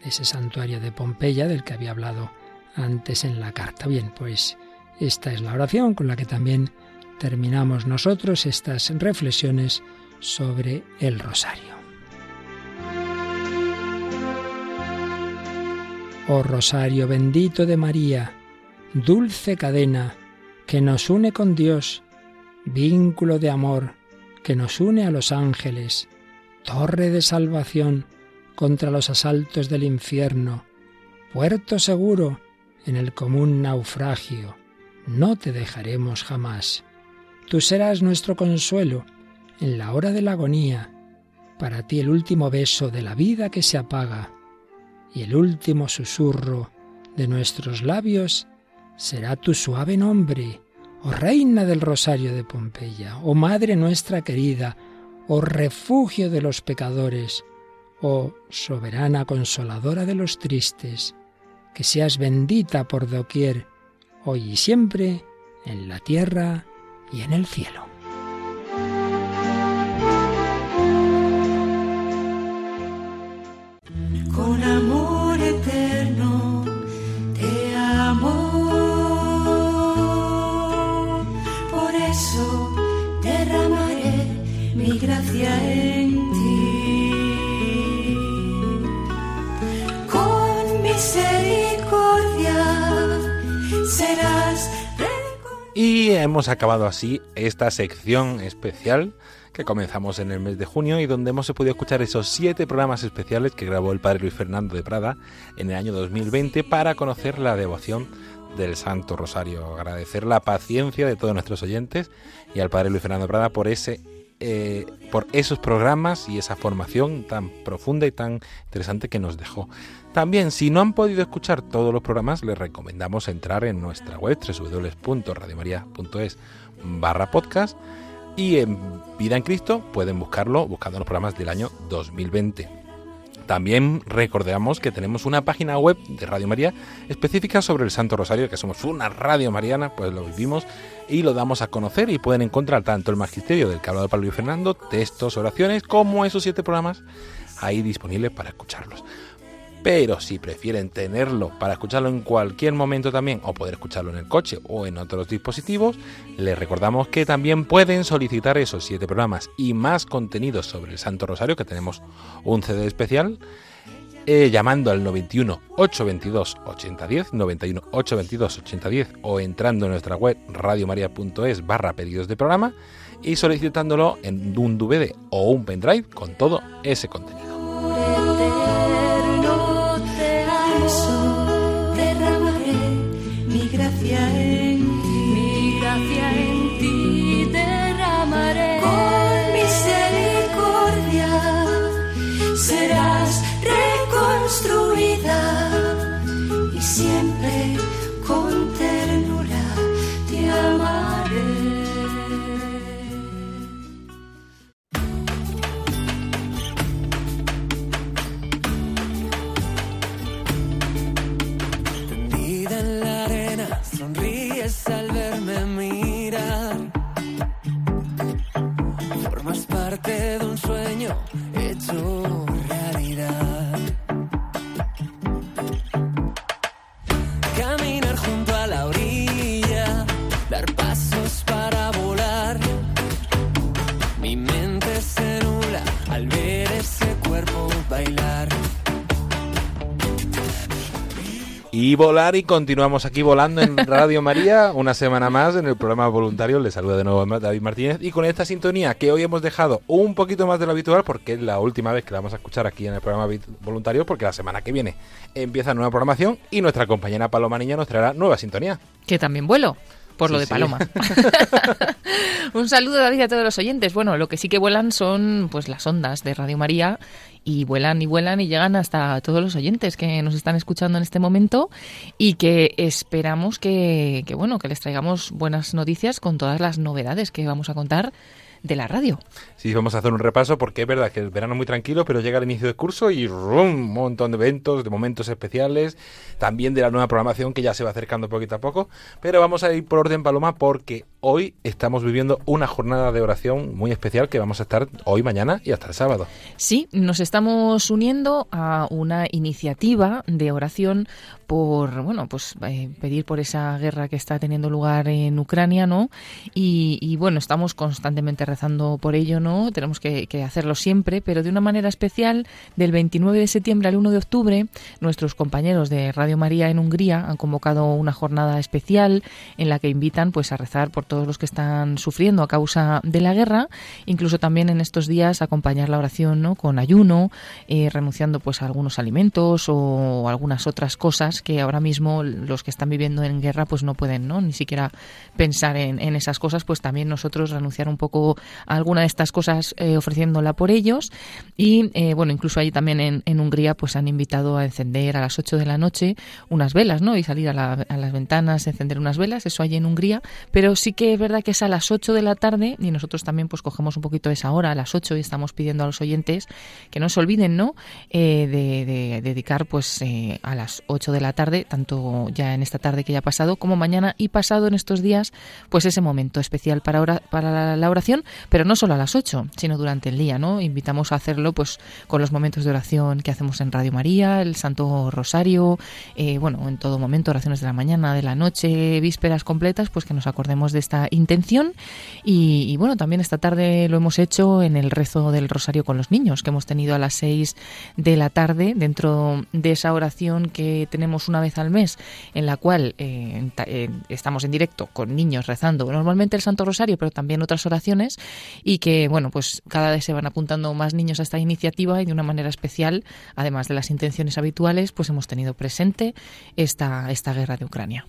de ese santuario de Pompeya del que había hablado antes en la carta. Bien, pues esta es la oración con la que también terminamos nosotros estas reflexiones sobre el Rosario. Oh Rosario bendito de María, dulce cadena que nos une con Dios, vínculo de amor que nos une a los ángeles, torre de salvación contra los asaltos del infierno, puerto seguro en el común naufragio. No te dejaremos jamás. Tú serás nuestro consuelo en la hora de la agonía, para ti el último beso de la vida que se apaga y el último susurro de nuestros labios será tu suave nombre, oh Reina del Rosario de Pompeya, oh Madre nuestra querida, oh refugio de los pecadores, oh soberana consoladora de los tristes, que seas bendita por doquier, hoy y siempre, en la tierra y en el cielo. Hemos acabado así esta sección especial que comenzamos en el mes de junio y donde hemos podido escuchar esos siete programas especiales que grabó el padre Luis Fernando de Prada en el año 2020 para conocer la devoción del Santo Rosario. Agradecer la paciencia de todos nuestros oyentes y al padre Luis Fernando de Prada por ese eh, por esos programas y esa formación tan profunda y tan interesante que nos dejó. También, si no han podido escuchar todos los programas, les recomendamos entrar en nuestra web www.radiomaria.es barra podcast y en Vida en Cristo pueden buscarlo buscando los programas del año 2020. También recordamos que tenemos una página web de Radio María específica sobre el Santo Rosario, que somos una radio mariana, pues lo vivimos y lo damos a conocer y pueden encontrar tanto el magisterio del que ha Pablo y Fernando, textos, oraciones, como esos siete programas ahí disponibles para escucharlos. Pero si prefieren tenerlo para escucharlo en cualquier momento también, o poder escucharlo en el coche o en otros dispositivos, les recordamos que también pueden solicitar esos siete programas y más contenidos sobre el Santo Rosario, que tenemos un CD especial, eh, llamando al 91 822 8010, 91 822 8010, o entrando en nuestra web radiomaria.es barra pedidos de programa y solicitándolo en un DVD o un pendrive con todo ese contenido. Y volar y continuamos aquí volando en Radio María una semana más en el programa voluntario. Les saluda de nuevo David Martínez y con esta sintonía que hoy hemos dejado un poquito más de lo habitual porque es la última vez que la vamos a escuchar aquí en el programa voluntario porque la semana que viene empieza nueva programación y nuestra compañera Paloma Niña nos traerá nueva sintonía. Que también vuelo. Por lo de sí. Paloma. Un saludo David a todos los oyentes. Bueno, lo que sí que vuelan son pues las ondas de Radio María y vuelan y vuelan y llegan hasta todos los oyentes que nos están escuchando en este momento y que esperamos que, que bueno, que les traigamos buenas noticias con todas las novedades que vamos a contar de la radio. Sí, vamos a hacer un repaso porque es verdad que el verano es muy tranquilo, pero llega el inicio del curso y ¡rum! un montón de eventos, de momentos especiales, también de la nueva programación que ya se va acercando poquito a poco. Pero vamos a ir por orden, Paloma, porque hoy estamos viviendo una jornada de oración muy especial que vamos a estar hoy, mañana y hasta el sábado. Sí, nos estamos uniendo a una iniciativa de oración por, bueno, pues eh, pedir por esa guerra que está teniendo lugar en Ucrania, ¿no? Y, y, bueno, estamos constantemente rezando por ello, ¿no? Tenemos que, hacerlo siempre, pero de una manera especial, del 29 de septiembre al 1 de octubre, nuestros compañeros de Radio María en Hungría han convocado una jornada especial en la que invitan, pues, a rezar por todos los que están sufriendo a causa de la guerra, incluso también en estos días acompañar la oración, ¿no? Con ayuno, eh, renunciando, pues, a algunos alimentos o algunas otras cosas que ahora mismo los que están viviendo en guerra pues no pueden no ni siquiera pensar en, esas cosas pues también nosotros renunciar un poco alguna de estas cosas eh, ofreciéndola por ellos. Y eh, bueno incluso allí también en, Hungría pues han invitado a encender a las 8 de la noche unas velas no y salir a, la, las ventanas encender unas velas eso allí en Hungría. Pero sí que es verdad que es a las 8 de la tarde y nosotros también pues cogemos un poquito esa hora a las 8 y estamos pidiendo a los oyentes que no se olviden no eh, de, de, dedicar pues a las 8 de la tarde, tanto ya en esta tarde que ya ha pasado, como mañana y pasado en estos días, pues ese momento especial para, para la oración, pero no solo a las 8, sino durante el día, ¿no? Invitamos a hacerlo pues con los momentos de oración que hacemos en Radio María, el Santo Rosario, eh, bueno, en todo momento, oraciones de la mañana, de la noche, vísperas completas, pues que nos acordemos de esta intención. Y, y bueno, también esta tarde lo hemos hecho en el rezo del Rosario con los niños, que hemos tenido a las 6 de la tarde, dentro de esa oración que tenemos una vez al mes, en la cual eh, eh, estamos en directo con niños rezando normalmente el Santo Rosario, pero también otras oraciones, y que, bueno, pues cada vez se van apuntando más niños a esta iniciativa y de una manera especial, además de las intenciones habituales, pues hemos tenido presente esta, esta guerra de Ucrania.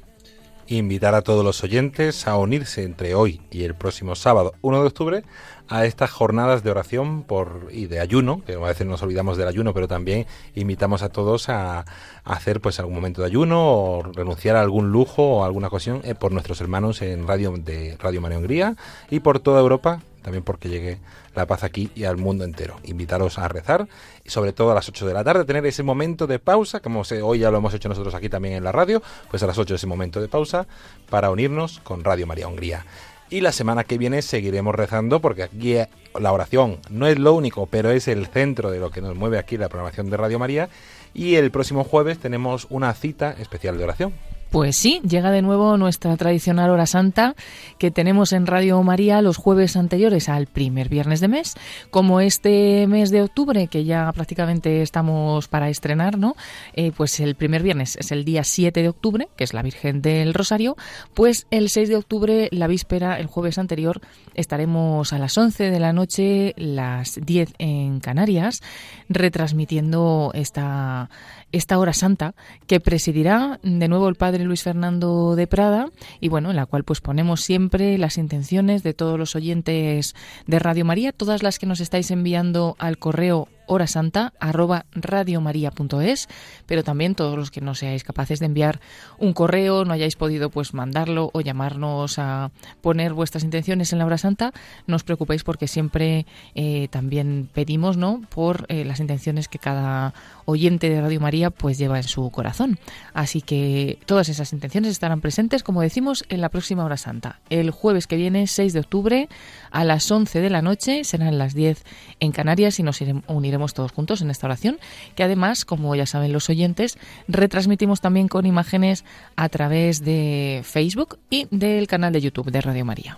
Invitar a todos los oyentes a unirse entre hoy y el próximo sábado 1 de octubre a estas jornadas de oración por y de ayuno, que a veces nos olvidamos del ayuno, pero también invitamos a todos a, hacer pues algún momento de ayuno o renunciar a algún lujo o alguna ocasión eh, por nuestros hermanos en radio de Radio María Hungría y por toda Europa, también porque llegue la paz aquí y al mundo entero. Invitaros a rezar y sobre todo a las 8 de la tarde tener ese momento de pausa, como hoy ya lo hemos hecho nosotros aquí también en la radio, pues a las 8 ese momento de pausa para unirnos con Radio María Hungría. Y la semana que viene seguiremos rezando porque aquí la oración no es lo único, pero es el centro de lo que nos mueve aquí la programación de Radio María. Y el próximo jueves tenemos una cita especial de oración. Pues sí, llega de nuevo nuestra tradicional hora santa que tenemos en Radio María los jueves anteriores al primer viernes de mes, como este mes de octubre que ya prácticamente estamos para estrenar, ¿no? Eh, pues el primer viernes es el día 7 de octubre, que es la Virgen del Rosario, pues el 6 de octubre, la víspera, el jueves anterior, estaremos a las 11 de la noche, las 10 en Canarias, retransmitiendo esta esta hora santa que presidirá de nuevo el padre Luis Fernando de Prada y bueno, en la cual pues ponemos siempre las intenciones de todos los oyentes de Radio María, todas las que nos estáis enviando al correo hora santa arroba radiomaria.es pero también todos los que no seáis capaces de enviar un correo no hayáis podido pues mandarlo o llamarnos a poner vuestras intenciones en la hora santa no os preocupéis porque siempre eh, también pedimos no por eh, las intenciones que cada oyente de Radio María pues lleva en su corazón. Así que todas esas intenciones estarán presentes como decimos en la próxima hora santa. El jueves que viene 6 de octubre a las 11 de la noche serán las 10 en Canarias y nos iremos, uniremos todos juntos en esta oración, que además, como ya saben los oyentes, retransmitimos también con imágenes a través de Facebook y del canal de YouTube de Radio María.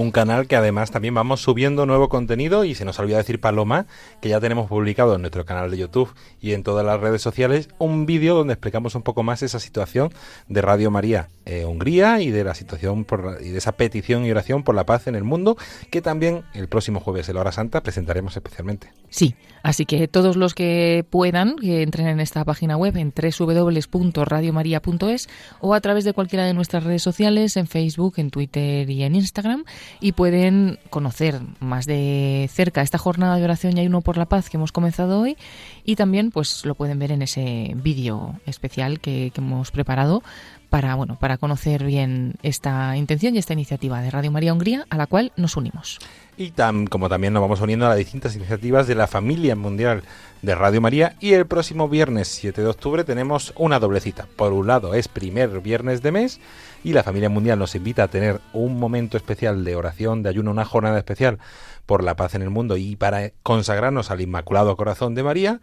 Un canal que además también vamos subiendo nuevo contenido y se nos olvida decir Paloma que ya tenemos publicado en nuestro canal de YouTube y en todas las redes sociales un vídeo donde explicamos un poco más esa situación de Radio María eh, Hungría y de la situación por, y de esa petición y oración por la paz en el mundo que también el próximo jueves en la hora santa presentaremos especialmente. Sí, así que todos los que puedan entren en esta página web en www.radiomaria.es o a través de cualquiera de nuestras redes sociales en Facebook, en Twitter y en Instagram y pueden conocer más de cerca esta jornada de oración y ayuno por la paz que hemos comenzado hoy y también pues lo pueden ver en ese vídeo especial que, que hemos preparado para bueno para conocer bien esta intención y esta iniciativa de Radio María Hungría a la cual nos unimos. Y tam, como también nos vamos uniendo a las distintas iniciativas de la familia mundial de Radio María y el próximo viernes 7 de octubre tenemos una doble cita. Por un lado es primer viernes de mes y la familia mundial nos invita a tener un momento especial de oración, de ayuno, una jornada especial por la paz en el mundo y para consagrarnos al Inmaculado Corazón de María.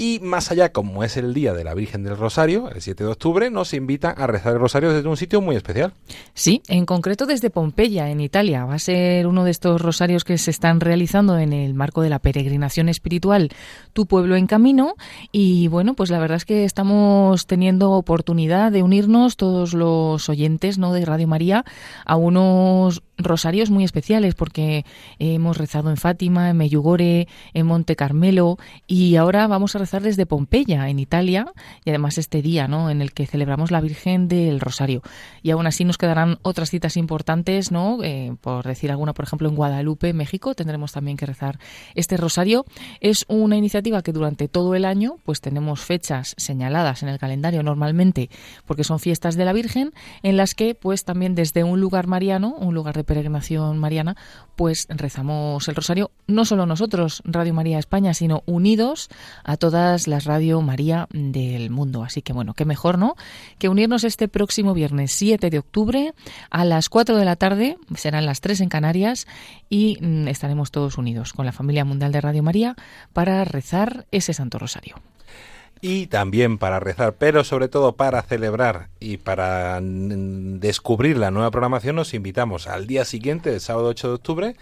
Y más allá, como es el día de la Virgen del Rosario, el 7 de octubre, nos invita a rezar el Rosario desde un sitio muy especial. Sí, en concreto desde Pompeya, en Italia. Va a ser uno de estos rosarios que se están realizando en el marco de la peregrinación espiritual Tu pueblo en camino. Y bueno, pues la verdad es que estamos teniendo oportunidad de unirnos todos los oyentes ¿no? de Radio María a unos rosarios muy especiales porque hemos rezado en Fátima, en Meyugore, en Monte Carmelo y ahora vamos a rezar desde Pompeya, en Italia, y además este día, ¿no? En el que celebramos la Virgen del Rosario. Y aún así nos quedarán otras citas importantes, ¿no? Eh, por decir alguna, por ejemplo, en Guadalupe, México, tendremos también que rezar este rosario. Es una iniciativa que durante todo el año, pues tenemos fechas señaladas en el calendario normalmente, porque son fiestas de la Virgen, en las que, pues también desde un lugar mariano, un lugar de peregrinación mariana, pues rezamos el rosario, no solo nosotros, Radio María España, sino unidos a todas las Radio María del mundo. Así que bueno, qué mejor, ¿no? Que unirnos este próximo viernes 7 de octubre a las 4 de la tarde, serán las 3 en Canarias, y mm, estaremos todos unidos con la familia mundial de Radio María para rezar ese Santo Rosario y también para rezar, pero sobre todo para celebrar y para mm, descubrir la nueva programación, nos invitamos al día siguiente, el sábado 8 de octubre,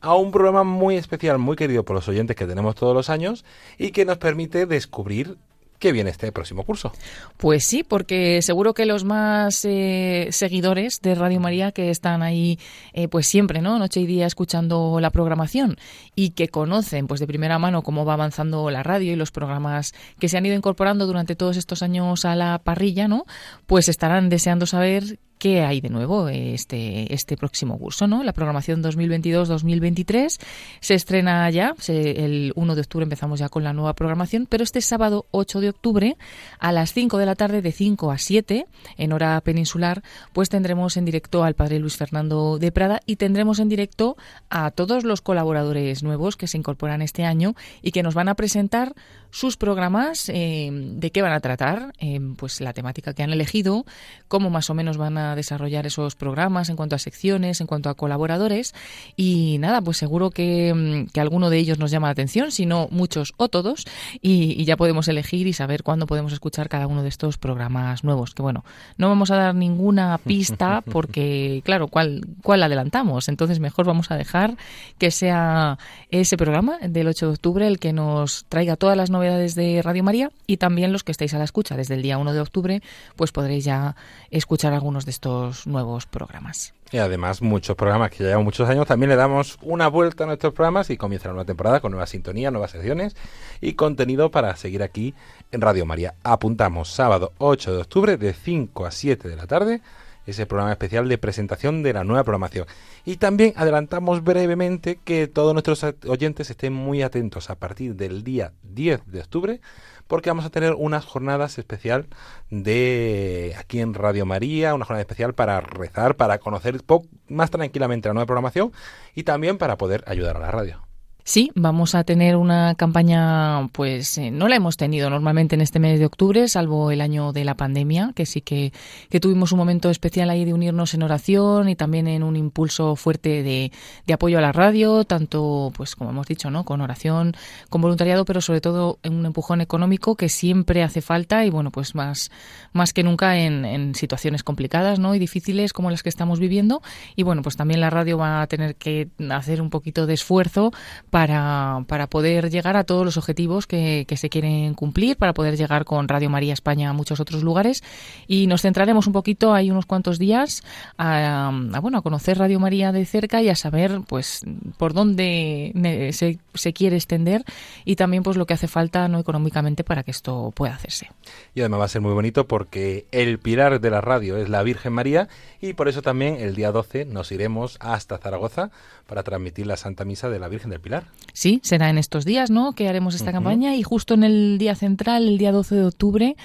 a un programa muy especial, muy querido por los oyentes que tenemos todos los años y que nos permite descubrir qué viene este próximo curso. Pues sí, porque seguro que los más eh, seguidores de Radio María que están ahí eh, pues siempre, ¿no? Noche y día escuchando la programación y que conocen pues de primera mano cómo va avanzando la radio y los programas que se han ido incorporando durante todos estos años a la parrilla, ¿no? Pues estarán deseando saber qué hay de nuevo este, este próximo curso, ¿no? La programación 2022-2023 se estrena ya, el 1 de octubre empezamos ya con la nueva programación, pero este sábado 8 de octubre a las 5 de la tarde, de 5 a 7, en hora peninsular, pues tendremos en directo al padre Luis Fernando de Prada y tendremos en directo a todos los colaboradores nuevos que se incorporan este año y que nos van a presentar sus programas, eh, de qué van a tratar, eh, pues la temática que han elegido, cómo más o menos van a desarrollar esos programas en cuanto a secciones, en cuanto a colaboradores. Y nada, pues seguro que, mm, que alguno de ellos nos llama la atención, si no muchos o todos, y, ya podemos elegir y saber cuándo podemos escuchar cada uno de estos programas nuevos. Que bueno, no vamos a dar ninguna pista porque, claro, ¿cuál, cuál adelantamos? Entonces mejor vamos a dejar que sea ese programa del 8 de octubre el que nos traiga todas las novedades de Radio María y también los que estéis a la escucha desde el día 1 de octubre, pues podréis ya escuchar algunos de estos nuevos programas. Y además muchos programas que ya llevan muchos años, también le damos una vuelta a nuestros programas y comienza nueva temporada con nueva sintonía, nuevas secciones y contenido para seguir aquí en Radio María. Apuntamos sábado 8 de octubre de 5 a 7 de la tarde ese programa especial de presentación de la nueva programación. Y también adelantamos brevemente que todos nuestros oyentes estén muy atentos a partir del día 10 de octubre porque vamos a tener unas jornadas especial de aquí en Radio María, una jornada especial para rezar, para conocer más tranquilamente la nueva programación y también para poder ayudar a la radio. Sí, vamos a tener una campaña, pues eh, no la hemos tenido normalmente en este mes de octubre, salvo el año de la pandemia, que sí que, que tuvimos un momento especial ahí de unirnos en oración y también en un impulso fuerte de, de, apoyo a la radio, tanto, pues como hemos dicho, ¿no? con oración, con voluntariado, pero sobre todo en un empujón económico que siempre hace falta y bueno, pues más, más que nunca en, en situaciones complicadas ¿no? y difíciles como las que estamos viviendo. Y bueno, pues también la radio va a tener que hacer un poquito de esfuerzo para, para poder llegar a todos los objetivos que, que, se quieren cumplir, para poder llegar con Radio María España a muchos otros lugares. Y nos centraremos un poquito, hay unos cuantos días, a, bueno, a conocer Radio María de cerca y a saber pues por dónde se, se, quiere extender y también pues lo que hace falta no económicamente para que esto pueda hacerse. Y además va a ser muy bonito porque el pilar de la radio es la Virgen María y por eso también el día 12 nos iremos hasta Zaragoza para transmitir la Santa Misa de la Virgen del Pilar. Sí, será en estos días, ¿no? Que haremos esta uh -huh. campaña y justo en el día central, el día 12 de octubre,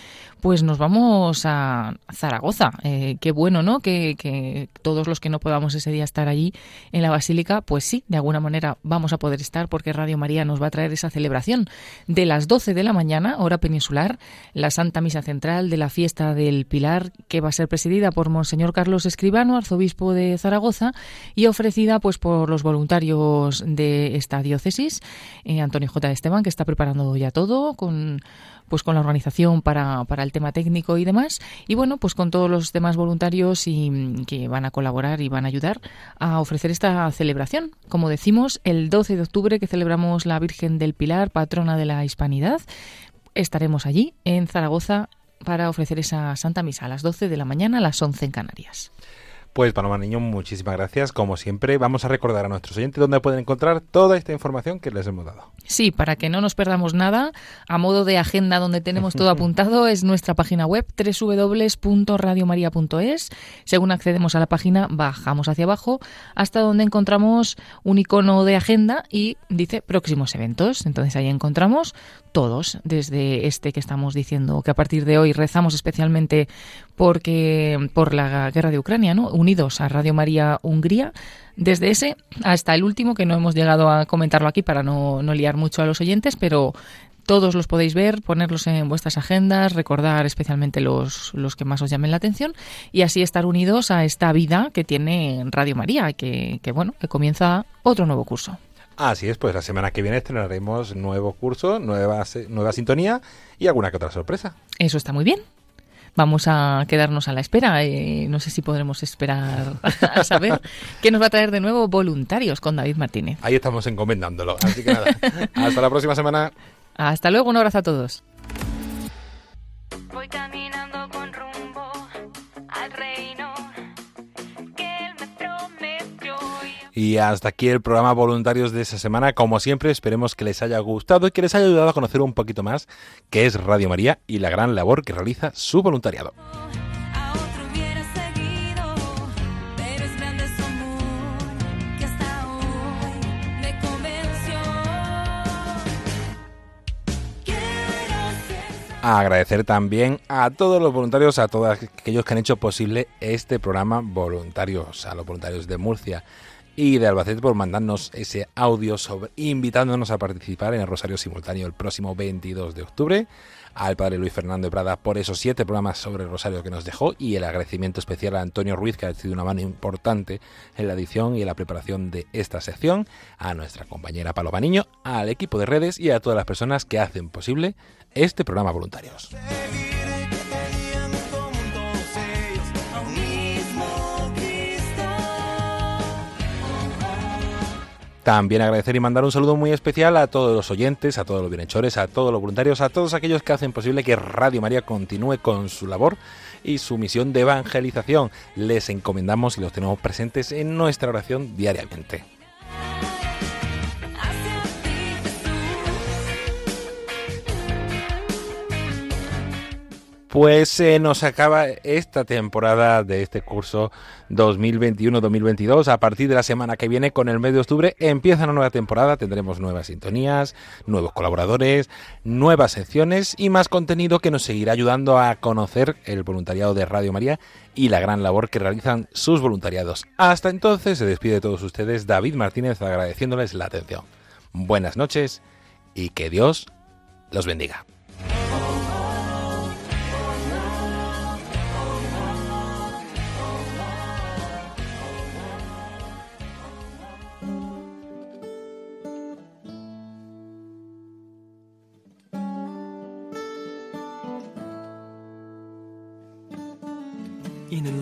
pues nos vamos a Zaragoza. Eh, qué bueno, ¿no? Que, que, todos los que no podamos ese día estar allí en la Basílica, pues sí, de alguna manera vamos a poder estar porque Radio María nos va a traer esa celebración de las 12 de la mañana, hora peninsular, la Santa Misa Central de la Fiesta del Pilar, que va a ser presidida por Monseñor Carlos Escribano, arzobispo de Zaragoza, y ofrecida pues por los voluntarios de esta diócesis, eh, Antonio J. Esteban, que está preparando ya todo con pues con la organización para, para el tema técnico y demás. Y bueno, pues con todos los demás voluntarios y, que van a colaborar y van a ayudar a ofrecer esta celebración. Como decimos, el 12 de octubre que celebramos la Virgen del Pilar, patrona de la Hispanidad, estaremos allí en Zaragoza para ofrecer esa Santa Misa a las 12 de la mañana, a las 11 en Canarias. Pues Paloma Niño, muchísimas gracias. Como siempre, vamos a recordar a nuestros oyentes dónde pueden encontrar toda esta información que les hemos dado. Sí, para que no nos perdamos nada, a modo de agenda donde tenemos todo apuntado es nuestra página web www.radiomaria.es. Según accedemos a la página, bajamos hacia abajo hasta donde encontramos un icono de agenda y dice próximos eventos. Entonces ahí encontramos todos, desde este que estamos diciendo que a partir de hoy rezamos especialmente porque por la guerra de Ucrania, ¿no? Unidos a Radio María Hungría, desde ese hasta el último que no hemos llegado a comentarlo aquí para no, no liar mucho a los oyentes, pero todos los podéis ver, ponerlos en vuestras agendas, recordar especialmente los, los que más os llamen la atención y así estar unidos a esta vida que tiene Radio María, que, que bueno, que comienza otro nuevo curso. Así es, pues la semana que viene estrenaremos nuevo curso, nueva, nueva sintonía y alguna que otra sorpresa. Eso está muy bien. Vamos a quedarnos a la espera. Eh, no sé si podremos esperar a saber qué nos va a traer de nuevo voluntarios con David Martínez. Ahí estamos encomendándolo. Así que nada, hasta la próxima semana. Hasta luego, un abrazo a todos. Voy caminando Y hasta aquí el programa Voluntarios de esa semana. Como siempre, esperemos que les haya gustado y que les haya ayudado a conocer un poquito más qué es Radio María y la gran labor que realiza su voluntariado. A Agradecer también a todos los voluntarios, a todos aquellos que han hecho posible este programa Voluntarios, a los voluntarios de Murcia y de Albacete por mandarnos ese audio sobre invitándonos a participar en el Rosario Simultáneo el próximo 22 de octubre, al padre Luis Fernando de Prada por esos siete programas sobre el Rosario que nos dejó y el agradecimiento especial a Antonio Ruiz que ha sido una mano importante en la edición y en la preparación de esta sección, a nuestra compañera Paloma Niño, al equipo de redes y a todas las personas que hacen posible este programa Voluntarios. También agradecer y mandar un saludo muy especial a todos los oyentes, a todos los bienhechores, a todos los voluntarios, a todos aquellos que hacen posible que Radio María continúe con su labor y su misión de evangelización. Les encomendamos y los tenemos presentes en nuestra oración diariamente. Pues se nos acaba esta temporada de este curso 2021-2022. A partir de la semana que viene, con el mes de octubre, empieza una nueva temporada. Tendremos nuevas sintonías, nuevos colaboradores, nuevas secciones y más contenido que nos seguirá ayudando a conocer el voluntariado de Radio María y la gran labor que realizan sus voluntariados. Hasta entonces se despide de todos ustedes David Martínez agradeciéndoles la atención. buenas noches y que Dios los bendiga.